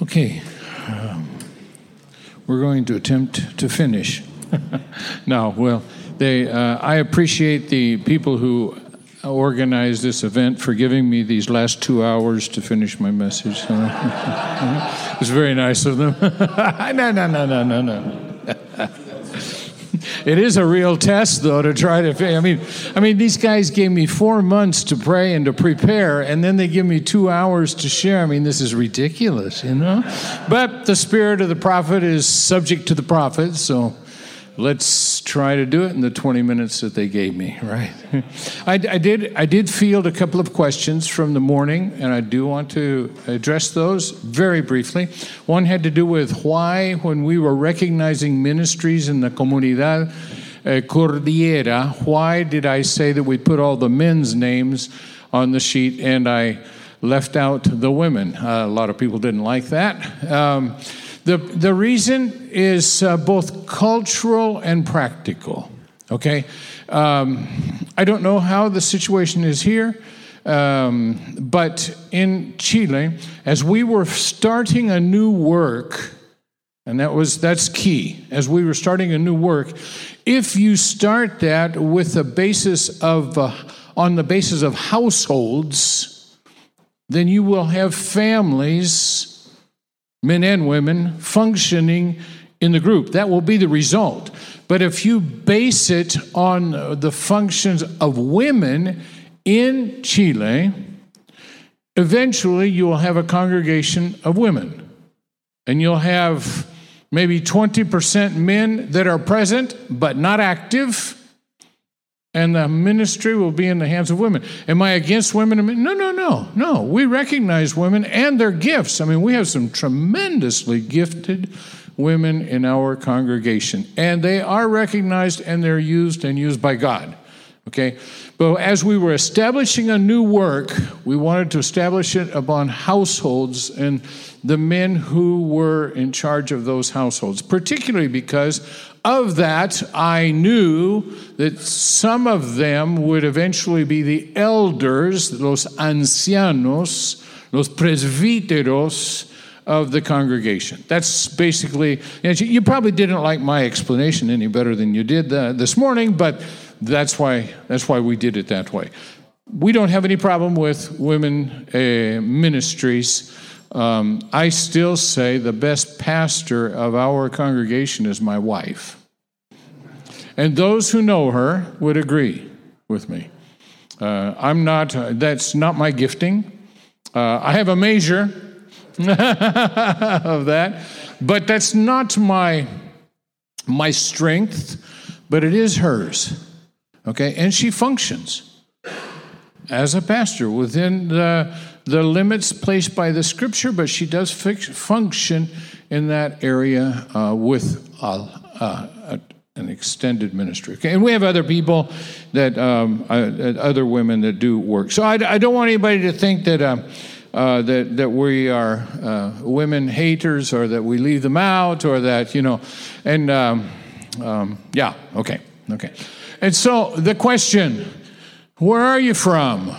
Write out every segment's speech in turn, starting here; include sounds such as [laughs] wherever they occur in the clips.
Okay. Um, we're going to attempt to finish. [laughs] no, well, they, uh, I appreciate the people who organized this event for giving me these last two hours to finish my message. [laughs] it was very nice of them. [laughs] no, no, no, no, no, no. It is a real test, though, to try to. I mean, I mean, these guys gave me four months to pray and to prepare, and then they give me two hours to share. I mean, this is ridiculous, you know. But the spirit of the prophet is subject to the prophet, so let's try to do it in the 20 minutes that they gave me right? [laughs] I, I, did i did field a couple of questions from the morning and i do want to address those very briefly. One had to do with why when we were recognizing ministries in the comunidad uh, cordillera why did i say that we put all the men's names on the sheet and i left out the women? Uh, a lot of people didn't like that. Um, the, the reason is uh, both cultural and practical. Okay? Um, I don't know how the situation is here, um, but in Chile, as we were starting a new work, and that was that's key. As we were starting a new work, if you start that with a basis of uh, on the basis of households, then you will have families men and women functioning in the group. That will be the result. But if you base it on the functions of women in Chile, eventually you will have a congregation of women. And you'll have maybe 20% men that are present but not active and the ministry will be in the hands of women. Am I against women? No, no, no, no. We recognize women and their gifts. I mean, we have some tremendously gifted women in our congregation, and they are recognized and they're used and used by God. Okay? But as we were establishing a new work, we wanted to establish it upon households and the men who were in charge of those households, particularly because of that, I knew that some of them would eventually be the elders, los ancianos, los presbíteros of the congregation. That's basically, you probably didn't like my explanation any better than you did uh, this morning, but that's why, that's why we did it that way. We don't have any problem with women uh, ministries. Um, I still say the best pastor of our congregation is my wife. And those who know her would agree with me. Uh, I'm not, uh, that's not my gifting. Uh, I have a measure [laughs] of that, but that's not my, my strength, but it is hers. Okay? And she functions as a pastor within the the limits placed by the scripture, but she does fix, function in that area uh, with an extended ministry. Okay, and we have other people that um, uh, other women that do work. So I, I, don't want anybody to think that. Uh, uh that that we are uh, women haters, or that we leave them out, or that you know, and um, um, yeah, okay, okay. And so the question: Where are you from?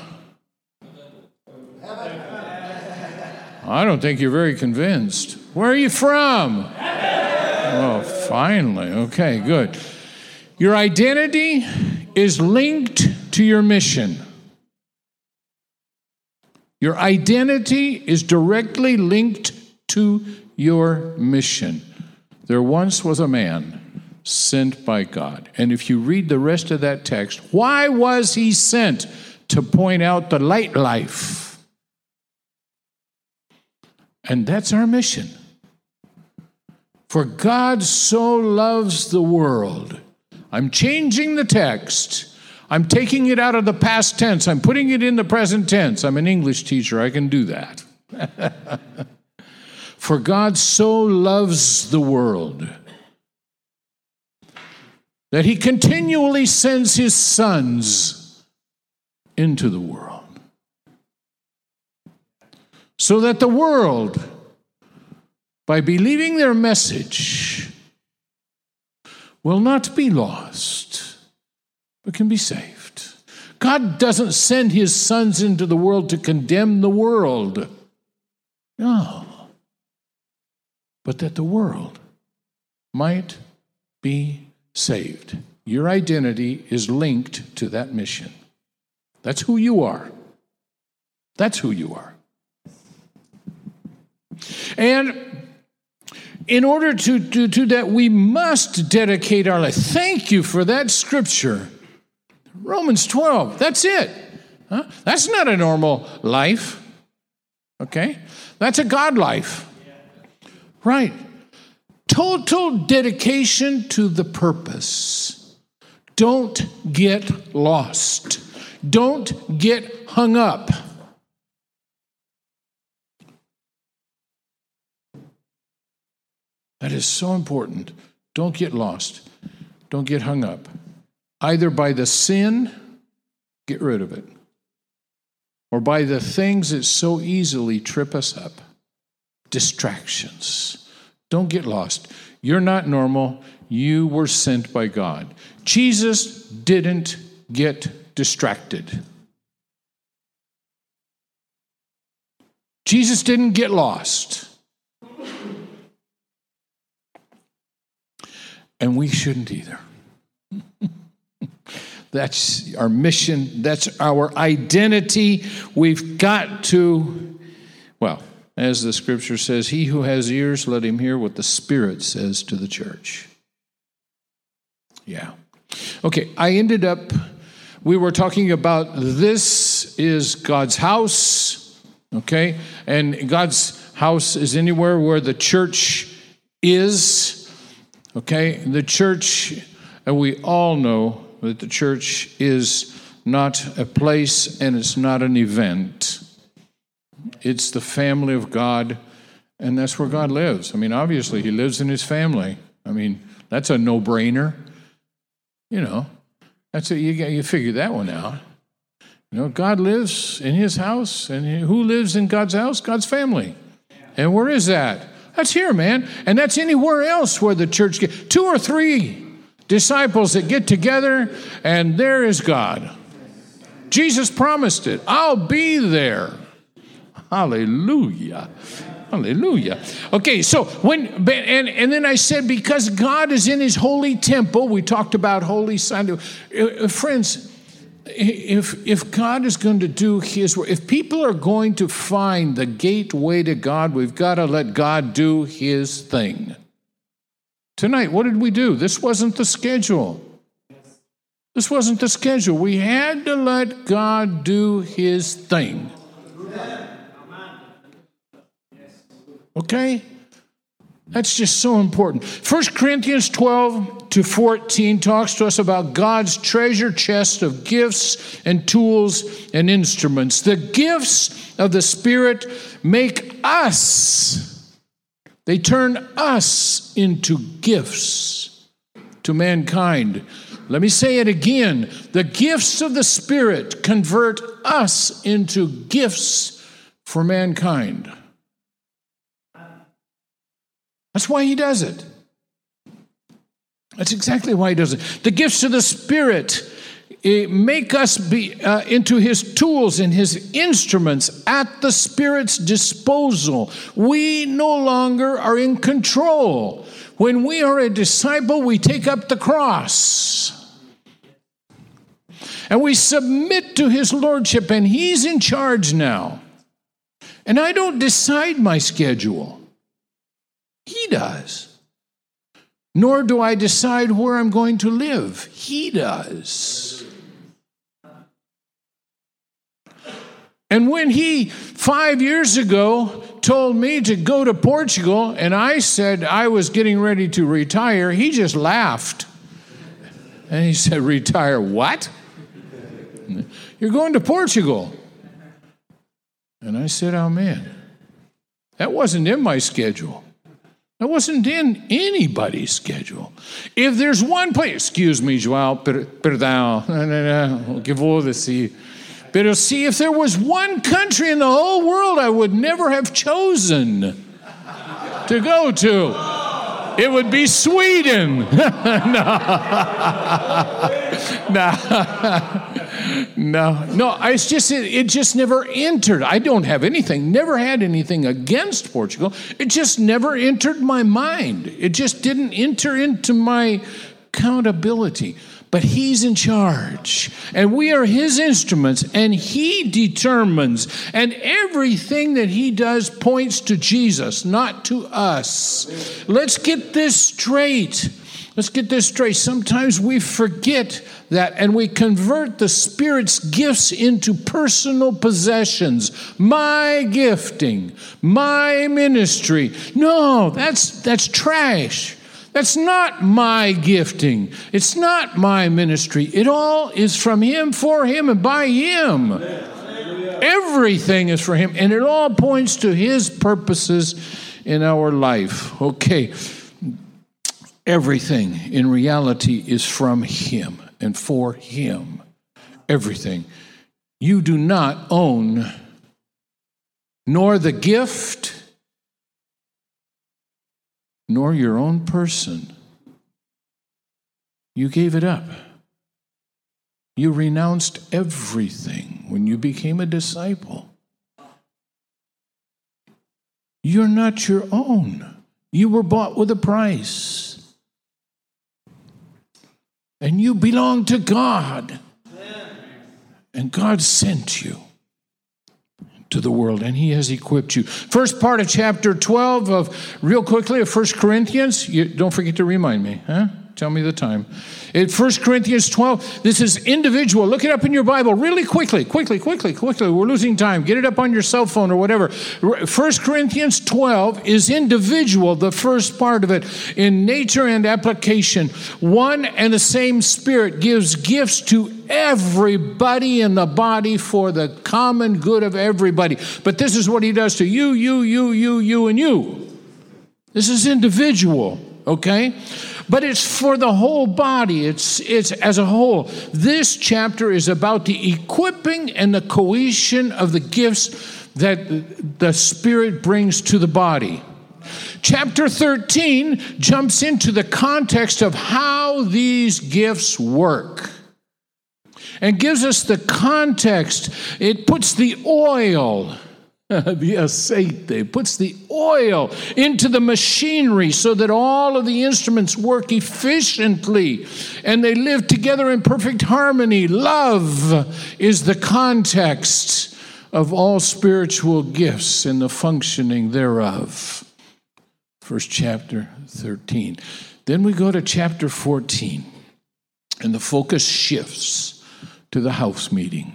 I don't think you're very convinced. Where are you from? Oh, finally. Okay, good. Your identity is linked to your mission. Your identity is directly linked to your mission. There once was a man sent by God. And if you read the rest of that text, why was he sent? To point out the light life and that's our mission. For God so loves the world. I'm changing the text. I'm taking it out of the past tense. I'm putting it in the present tense. I'm an English teacher. I can do that. [laughs] For God so loves the world that he continually sends his sons into the world so that the world, by believing their message, will not be lost, but can be saved. God doesn't send his sons into the world to condemn the world. No. but that the world might be saved. Your identity is linked to that mission. That's who you are. That's who you are. And in order to do to, that, we must dedicate our life. Thank you for that scripture. Romans 12, that's it. Huh? That's not a normal life. Okay? That's a God life. Right. Total dedication to the purpose. Don't get lost. Don't get hung up. That is so important. Don't get lost. Don't get hung up. Either by the sin, get rid of it, or by the things that so easily trip us up distractions. Don't get lost. You're not normal. You were sent by God. Jesus didn't get distracted. Jesus didn't get lost. And we shouldn't either. [laughs] that's our mission, that's our identity. We've got to, well, as the scripture says, he who has ears, let him hear what the Spirit says to the church. Yeah. Okay, I ended up, we were talking about this is God's house, okay? And God's house is anywhere where the church is. Okay, the church, and we all know that the church is not a place and it's not an event. It's the family of God, and that's where God lives. I mean, obviously, He lives in His family. I mean, that's a no brainer. You know, that's a, you, you figure that one out. You know, God lives in His house, and who lives in God's house? God's family. And where is that? That's here, man. And that's anywhere else where the church gets two or three disciples that get together, and there is God. Jesus promised it. I'll be there. Hallelujah. Hallelujah. Okay, so when and and then I said because God is in His holy temple, we talked about holy Sunday. Uh, friends, if, if God is going to do His work, if people are going to find the gateway to God, we've got to let God do His thing. Tonight, what did we do? This wasn't the schedule. This wasn't the schedule. We had to let God do His thing. Okay? That's just so important. 1 Corinthians 12 to 14 talks to us about God's treasure chest of gifts and tools and instruments. The gifts of the Spirit make us, they turn us into gifts to mankind. Let me say it again. The gifts of the Spirit convert us into gifts for mankind. That's why he does it. That's exactly why he does it. The gifts of the Spirit eh, make us be uh, into his tools and his instruments at the Spirit's disposal. We no longer are in control. When we are a disciple, we take up the cross. And we submit to his lordship, and he's in charge now. And I don't decide my schedule. He does. Nor do I decide where I'm going to live. He does. And when he, five years ago, told me to go to Portugal, and I said I was getting ready to retire, he just laughed. And he said, Retire what? You're going to Portugal. And I said, Oh man, that wasn't in my schedule. That wasn't in anybody's schedule. If there's one place, excuse me, Joao, perdão, que vou decir. But see, if there was one country in the whole world I would never have chosen to go to, it would be Sweden. [laughs] [laughs] no. no. no. No, it's just it, it just never entered. I don't have anything, never had anything against Portugal. It just never entered my mind. It just didn't enter into my accountability but He's in charge. And we are His instruments, and He determines. And everything that He does points to Jesus, not to us. Let's get this straight. Let's get this straight. Sometimes we forget that and we convert the Spirit's gifts into personal possessions. My gifting, my ministry. No, that's, that's trash. That's not my gifting. It's not my ministry. It all is from Him, for Him, and by Him. Everything is for Him, and it all points to His purposes in our life. Okay. Everything in reality is from Him and for Him. Everything. You do not own nor the gift nor your own person. You gave it up. You renounced everything when you became a disciple. You're not your own. You were bought with a price. And you belong to God. And God sent you to the world and he has equipped you. First part of chapter 12 of real quickly of First corinthians. You, don't forget to remind me huh tell me the time in 1 Corinthians 12, this is individual. Look it up in your Bible really quickly, quickly, quickly, quickly. We're losing time. Get it up on your cell phone or whatever. 1 Corinthians 12 is individual, the first part of it, in nature and application. One and the same Spirit gives gifts to everybody in the body for the common good of everybody. But this is what He does to you, you, you, you, you, and you. This is individual, okay? But it's for the whole body. It's, it's as a whole. This chapter is about the equipping and the cohesion of the gifts that the Spirit brings to the body. Chapter 13 jumps into the context of how these gifts work and gives us the context. It puts the oil [laughs] the aceite puts the oil into the machinery so that all of the instruments work efficiently and they live together in perfect harmony. Love is the context of all spiritual gifts and the functioning thereof. First chapter 13. Then we go to chapter 14, and the focus shifts to the house meeting.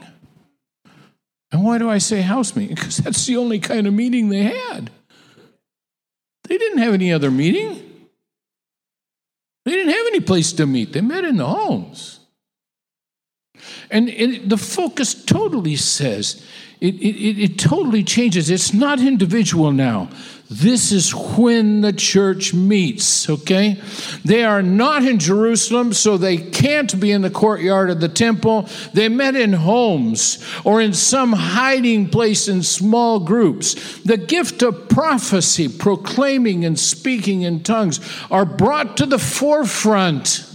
And why do I say house meeting? [laughs] Because that's the only kind of meeting they had. They didn't have any other meeting. They didn't have any place to meet. They met in the homes. And, and the focus totally says, it, it, it totally changes. It's not individual now. This is when the church meets, okay? They are not in Jerusalem, so they can't be in the courtyard of the temple. They met in homes or in some hiding place in small groups. The gift of prophecy, proclaiming and speaking in tongues, are brought to the forefront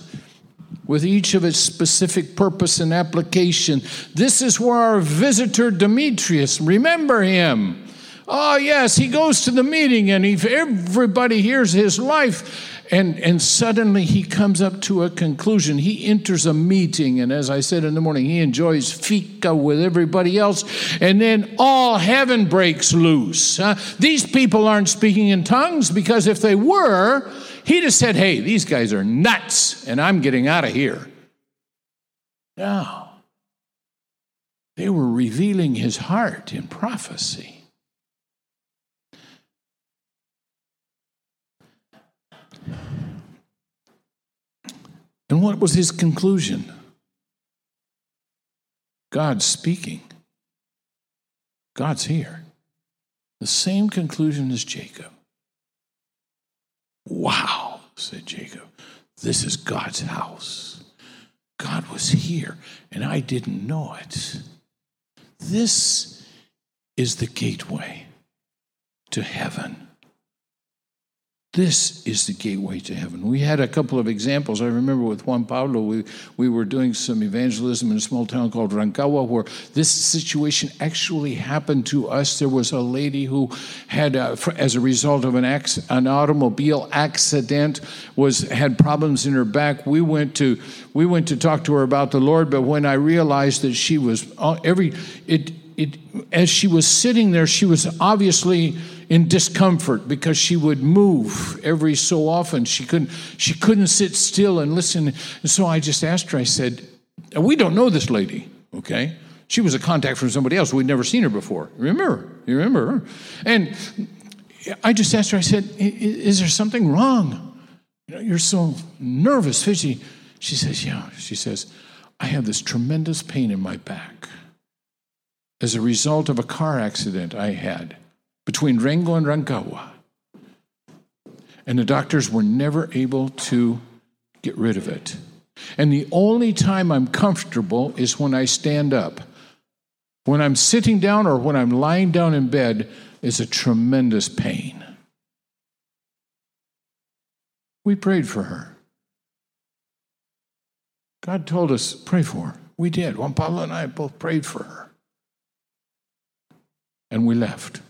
with each of its specific purpose and application. This is where our visitor Demetrius, remember him, Oh, yes, he goes to the meeting and he, everybody hears his life. And, and suddenly he comes up to a conclusion. He enters a meeting, and as I said in the morning, he enjoys fika with everybody else, and then all heaven breaks loose. Uh, these people aren't speaking in tongues because if they were, he'd have said, Hey, these guys are nuts, and I'm getting out of here. No. They were revealing his heart in prophecy. And what was his conclusion? God's speaking. God's here. The same conclusion as Jacob. Wow, said Jacob. This is God's house. God was here, and I didn't know it. This is the gateway to heaven. This is the gateway to heaven. We had a couple of examples. I remember with Juan Pablo, we, we were doing some evangelism in a small town called Rancagua where this situation actually happened to us. There was a lady who had, uh, as a result of an, an automobile accident, was had problems in her back. We went to we went to talk to her about the Lord, but when I realized that she was uh, every it it as she was sitting there, she was obviously in discomfort because she would move every so often. She couldn't, she couldn't sit still and listen. And so I just asked her, I said, We don't know this lady, okay? She was a contact from somebody else. We'd never seen her before. Remember? You remember her? And I just asked her, I said, Is there something wrong? You're so nervous, fishy. She says, Yeah. She says, I have this tremendous pain in my back as a result of a car accident I had between Rengo and Rancagua. And the doctors were never able to get rid of it. And the only time I'm comfortable is when I stand up. When I'm sitting down or when I'm lying down in bed is a tremendous pain. We prayed for her. God told us, pray for her. We did. Juan Pablo and I both prayed for her. And we left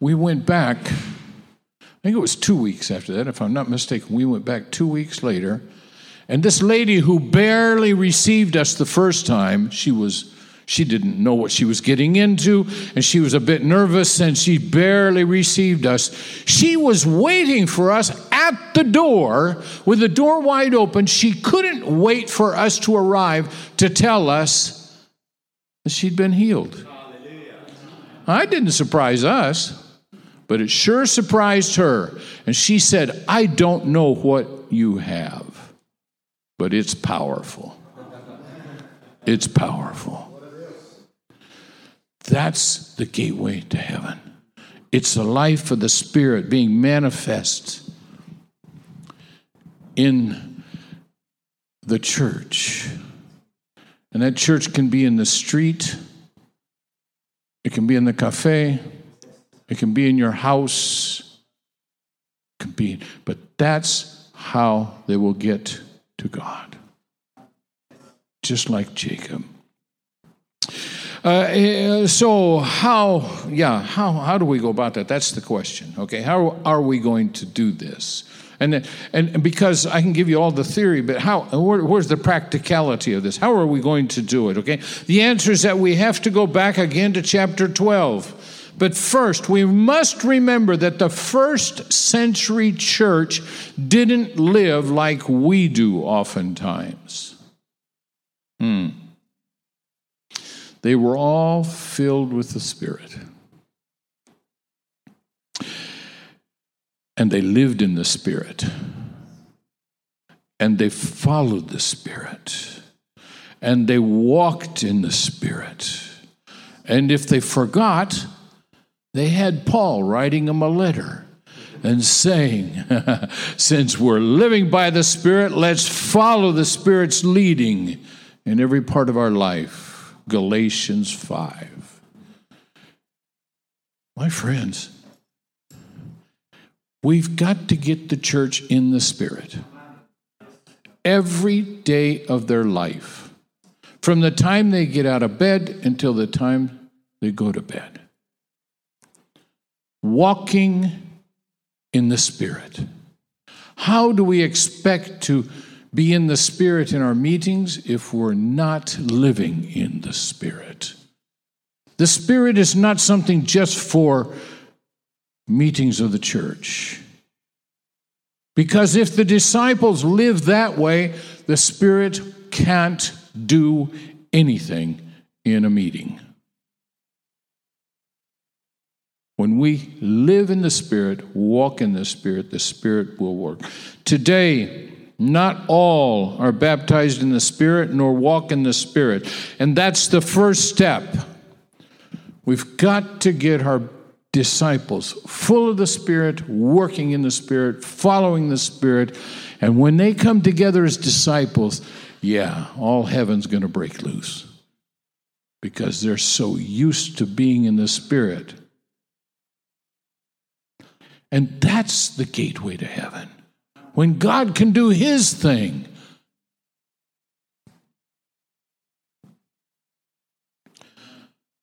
we went back, I think it was two weeks after that, if I'm not mistaken. We went back two weeks later. And this lady who barely received us the first time, she was she didn't know what she was getting into and she was a bit nervous and she barely received us. She was waiting for us at the door with the door wide open. She couldn't wait for us to arrive to tell us that she'd been healed. Hallelujah. I didn't surprise us. But it sure surprised her. And she said, I don't know what you have, but it's powerful. It's powerful. That's the gateway to heaven. It's the life of the Spirit being manifest in the church. And that church can be in the street, it can be in the cafe, it can be in your house. It can be, but that's how they will get to God. Just like Jacob. Uh, eh, so how yeah how how do we go about that that's the question okay how are we going to do this and and because i can give you all the theory but how where, where's the practicality of this how are we going to do it okay the answer is that we have to go back again to chapter 12 but first, we must remember that the first century church didn't live like we do oftentimes. Hmm. They were all filled with the Spirit. And they lived in the Spirit. And they followed the Spirit. And they walked in the Spirit. And if they forgot, they had Paul writing them a letter and saying, [laughs] Since we're living by the Spirit, let's follow the Spirit's leading in every part of our life. Galatians 5. My friends, we've got to get the church in the Spirit every day of their life, from the time they get out of bed until the time they go to bed walking in the Spirit. How do we expect to be in the Spirit in our meetings if we're not living in the Spirit? The Spirit is not something just for meetings of the church. Because if the disciples live that way, the Spirit can't do anything in a meeting. When we live in the Spirit, walk in the Spirit, the Spirit will work. Today, not all are baptized in the Spirit nor walk in the Spirit. And that's the first step. We've got to get our disciples full of the Spirit, working in the Spirit, following the Spirit. And when they come together as disciples, yeah, all heaven's going to break loose because they're so used to being in the Spirit And that's the gateway to heaven. When God can do his thing.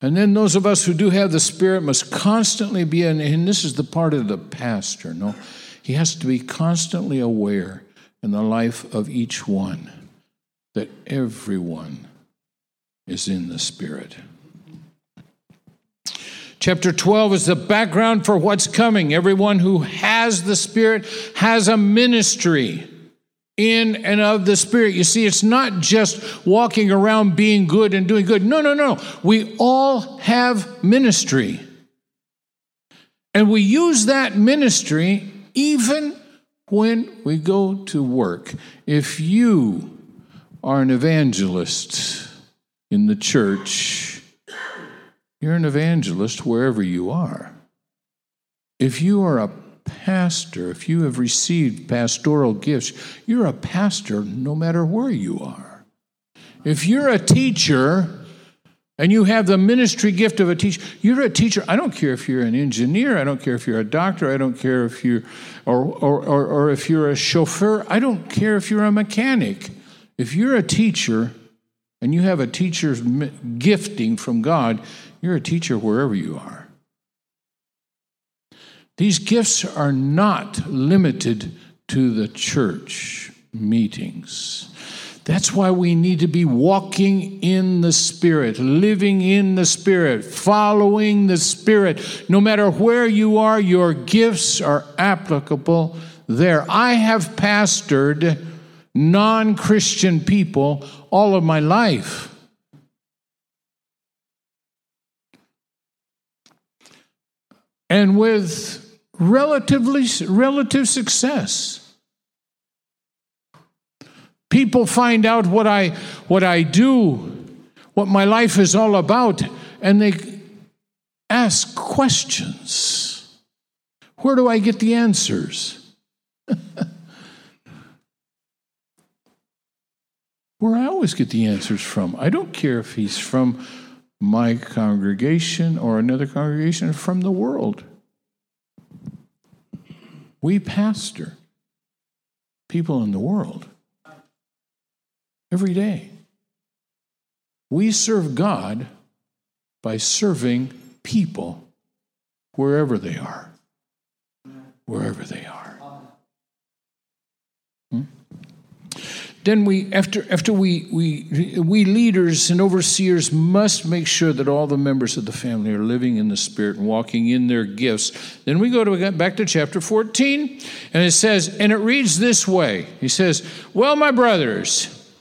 And then those of us who do have the Spirit must constantly be, in, and this is the part of the pastor, no? He has to be constantly aware in the life of each one that everyone is in the Spirit. Chapter 12 is the background for what's coming. Everyone who has the Spirit has a ministry in and of the Spirit. You see, it's not just walking around being good and doing good. No, no, no. We all have ministry. And we use that ministry even when we go to work. If you are an evangelist in the church, you're an evangelist wherever you are. If you are a pastor, if you have received pastoral gifts, you're a pastor no matter where you are. If you're a teacher and you have the ministry gift of a teacher, you're a teacher. I don't care if you're an engineer, I don't care if you're a doctor, I don't care if you're or, or, or, or if you're a chauffeur, I don't care if you're a mechanic. If you're a teacher and you have a teacher's gifting from God, you're a teacher wherever you are. These gifts are not limited to the church meetings. That's why we need to be walking in the Spirit, living in the Spirit, following the Spirit. No matter where you are, your gifts are applicable there. I have pastored non Christian people all of my life. And with relatively relative success. People find out what I what I do, what my life is all about, and they ask questions. Where do I get the answers? [laughs] Where I always get the answers from. I don't care if he's from my congregation or another congregation from the world. We pastor people in the world every day. We serve God by serving people wherever they are. Wherever they are. Hmm? Then we after after we we we leaders and overseers must make sure that all the members of the family are living in the spirit and walking in their gifts. Then we go to back to chapter 14 and it says and it reads this way. He says well my brothers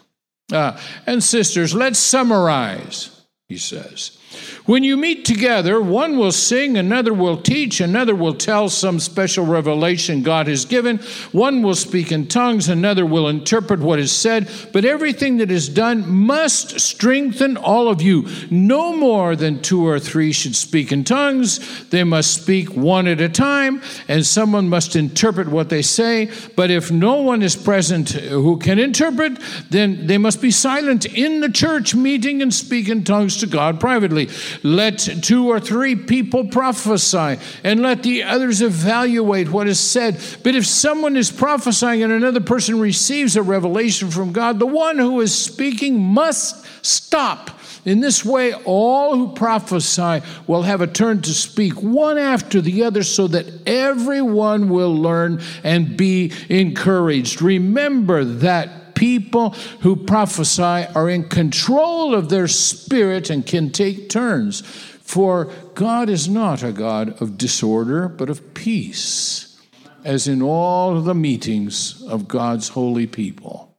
uh, and sisters let's summarize he says when you meet together, one will sing, another will teach, another will tell some special revelation God has given, one will speak in tongues, another will interpret what is said. But everything that is done must strengthen all of you. No more than two or three should speak in tongues. They must speak one at a time, and someone must interpret what they say. But if no one is present who can interpret, then they must be silent in the church meeting and speak in tongues to God privately. Let two or three people prophesy, and let the others evaluate what is said. But if someone is prophesying and another person receives a revelation from God, the one who is speaking must stop. In this way, all who prophesy will have a turn to speak one after the other so that everyone will learn and be encouraged. Remember that people who prophesy are in control of their spirit and can take turns. For God is not a God of disorder, but of peace, as in all the meetings of God's holy people.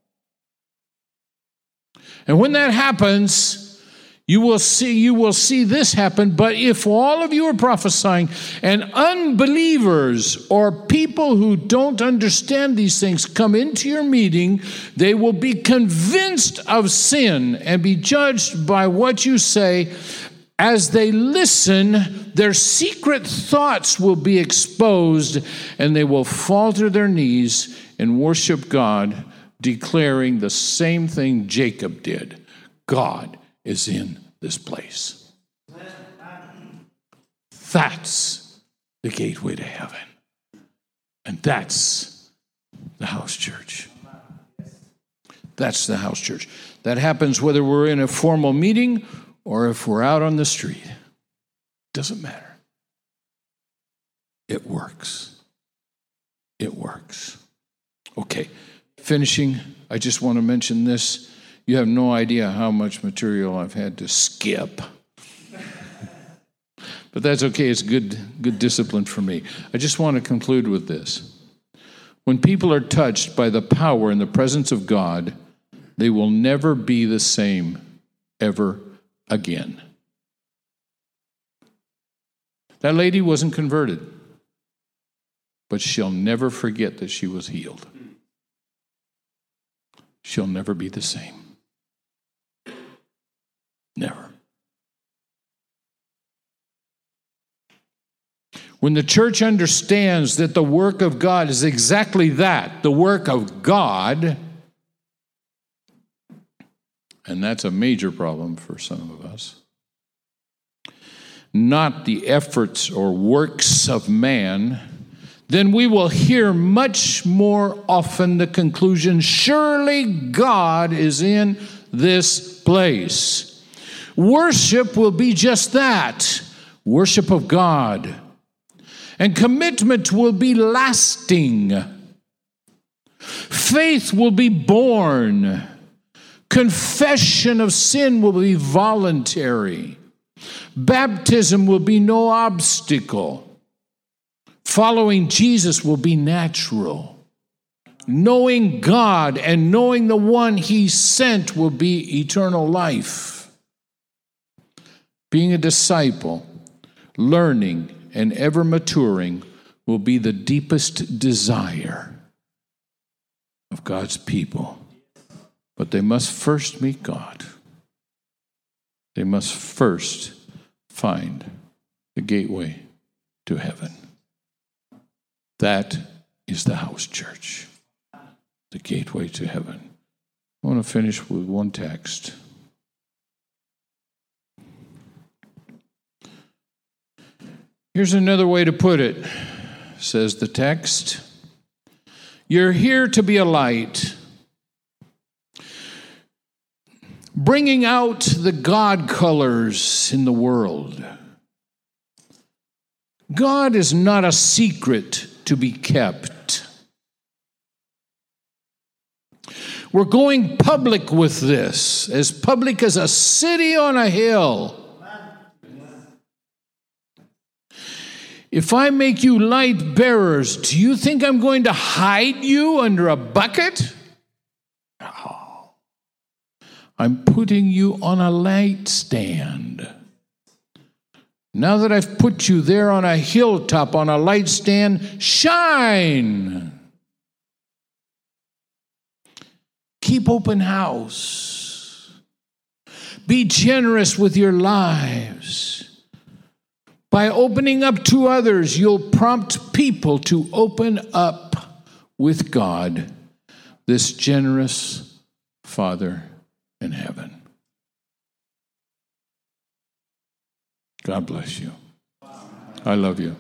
And when that happens, you will see you will see this happen but if all of you are prophesying and unbelievers or people who don't understand these things come into your meeting they will be convinced of sin and be judged by what you say. As they listen their secret thoughts will be exposed and they will fall to their knees and worship God declaring the same thing Jacob did God is in this place. That's the gateway to heaven. And that's the house church. That's the house church. That happens whether we're in a formal meeting or if we're out on the street. Doesn't matter. It works. It works. Okay, finishing, I just want to mention this. You have no idea how much material I've had to skip. but that's okay, it's good, good discipline for me. I just want to conclude with this. When people are touched by the power and the presence of God, they will never be the same ever again. That lady wasn't converted, but she'll never forget that she was healed. She'll never be the same. Never. When the church understands that the work of God is exactly that the work of God, and that's a major problem for some of us, not the efforts or works of man, then we will hear much more often the conclusion surely God is in this place. Worship will be just that worship of God. And commitment will be lasting. Faith will be born. Confession of sin will be voluntary. Baptism will be no obstacle. Following Jesus will be natural. Knowing God and knowing the one He sent will be eternal life. Being a disciple, learning, and ever maturing will be the deepest desire of God's people. But they must first meet God. They must first find the gateway to heaven. That is the house church, the gateway to heaven. I want to finish with one text. Here's another way to put it, says the text. You're here to be a light, bringing out the God colors in the world. God is not a secret to be kept. We're going public with this, as public as a city on a hill. If I make you light bearers, do you think I'm going to hide you under a bucket? No. I'm putting you on a light stand. Now that I've put you there on a hilltop, on a light stand, shine. Keep open house. Be generous with your lives. By opening up to others, you'll prompt people to open up with God, this generous Father in heaven. God bless you. I love you.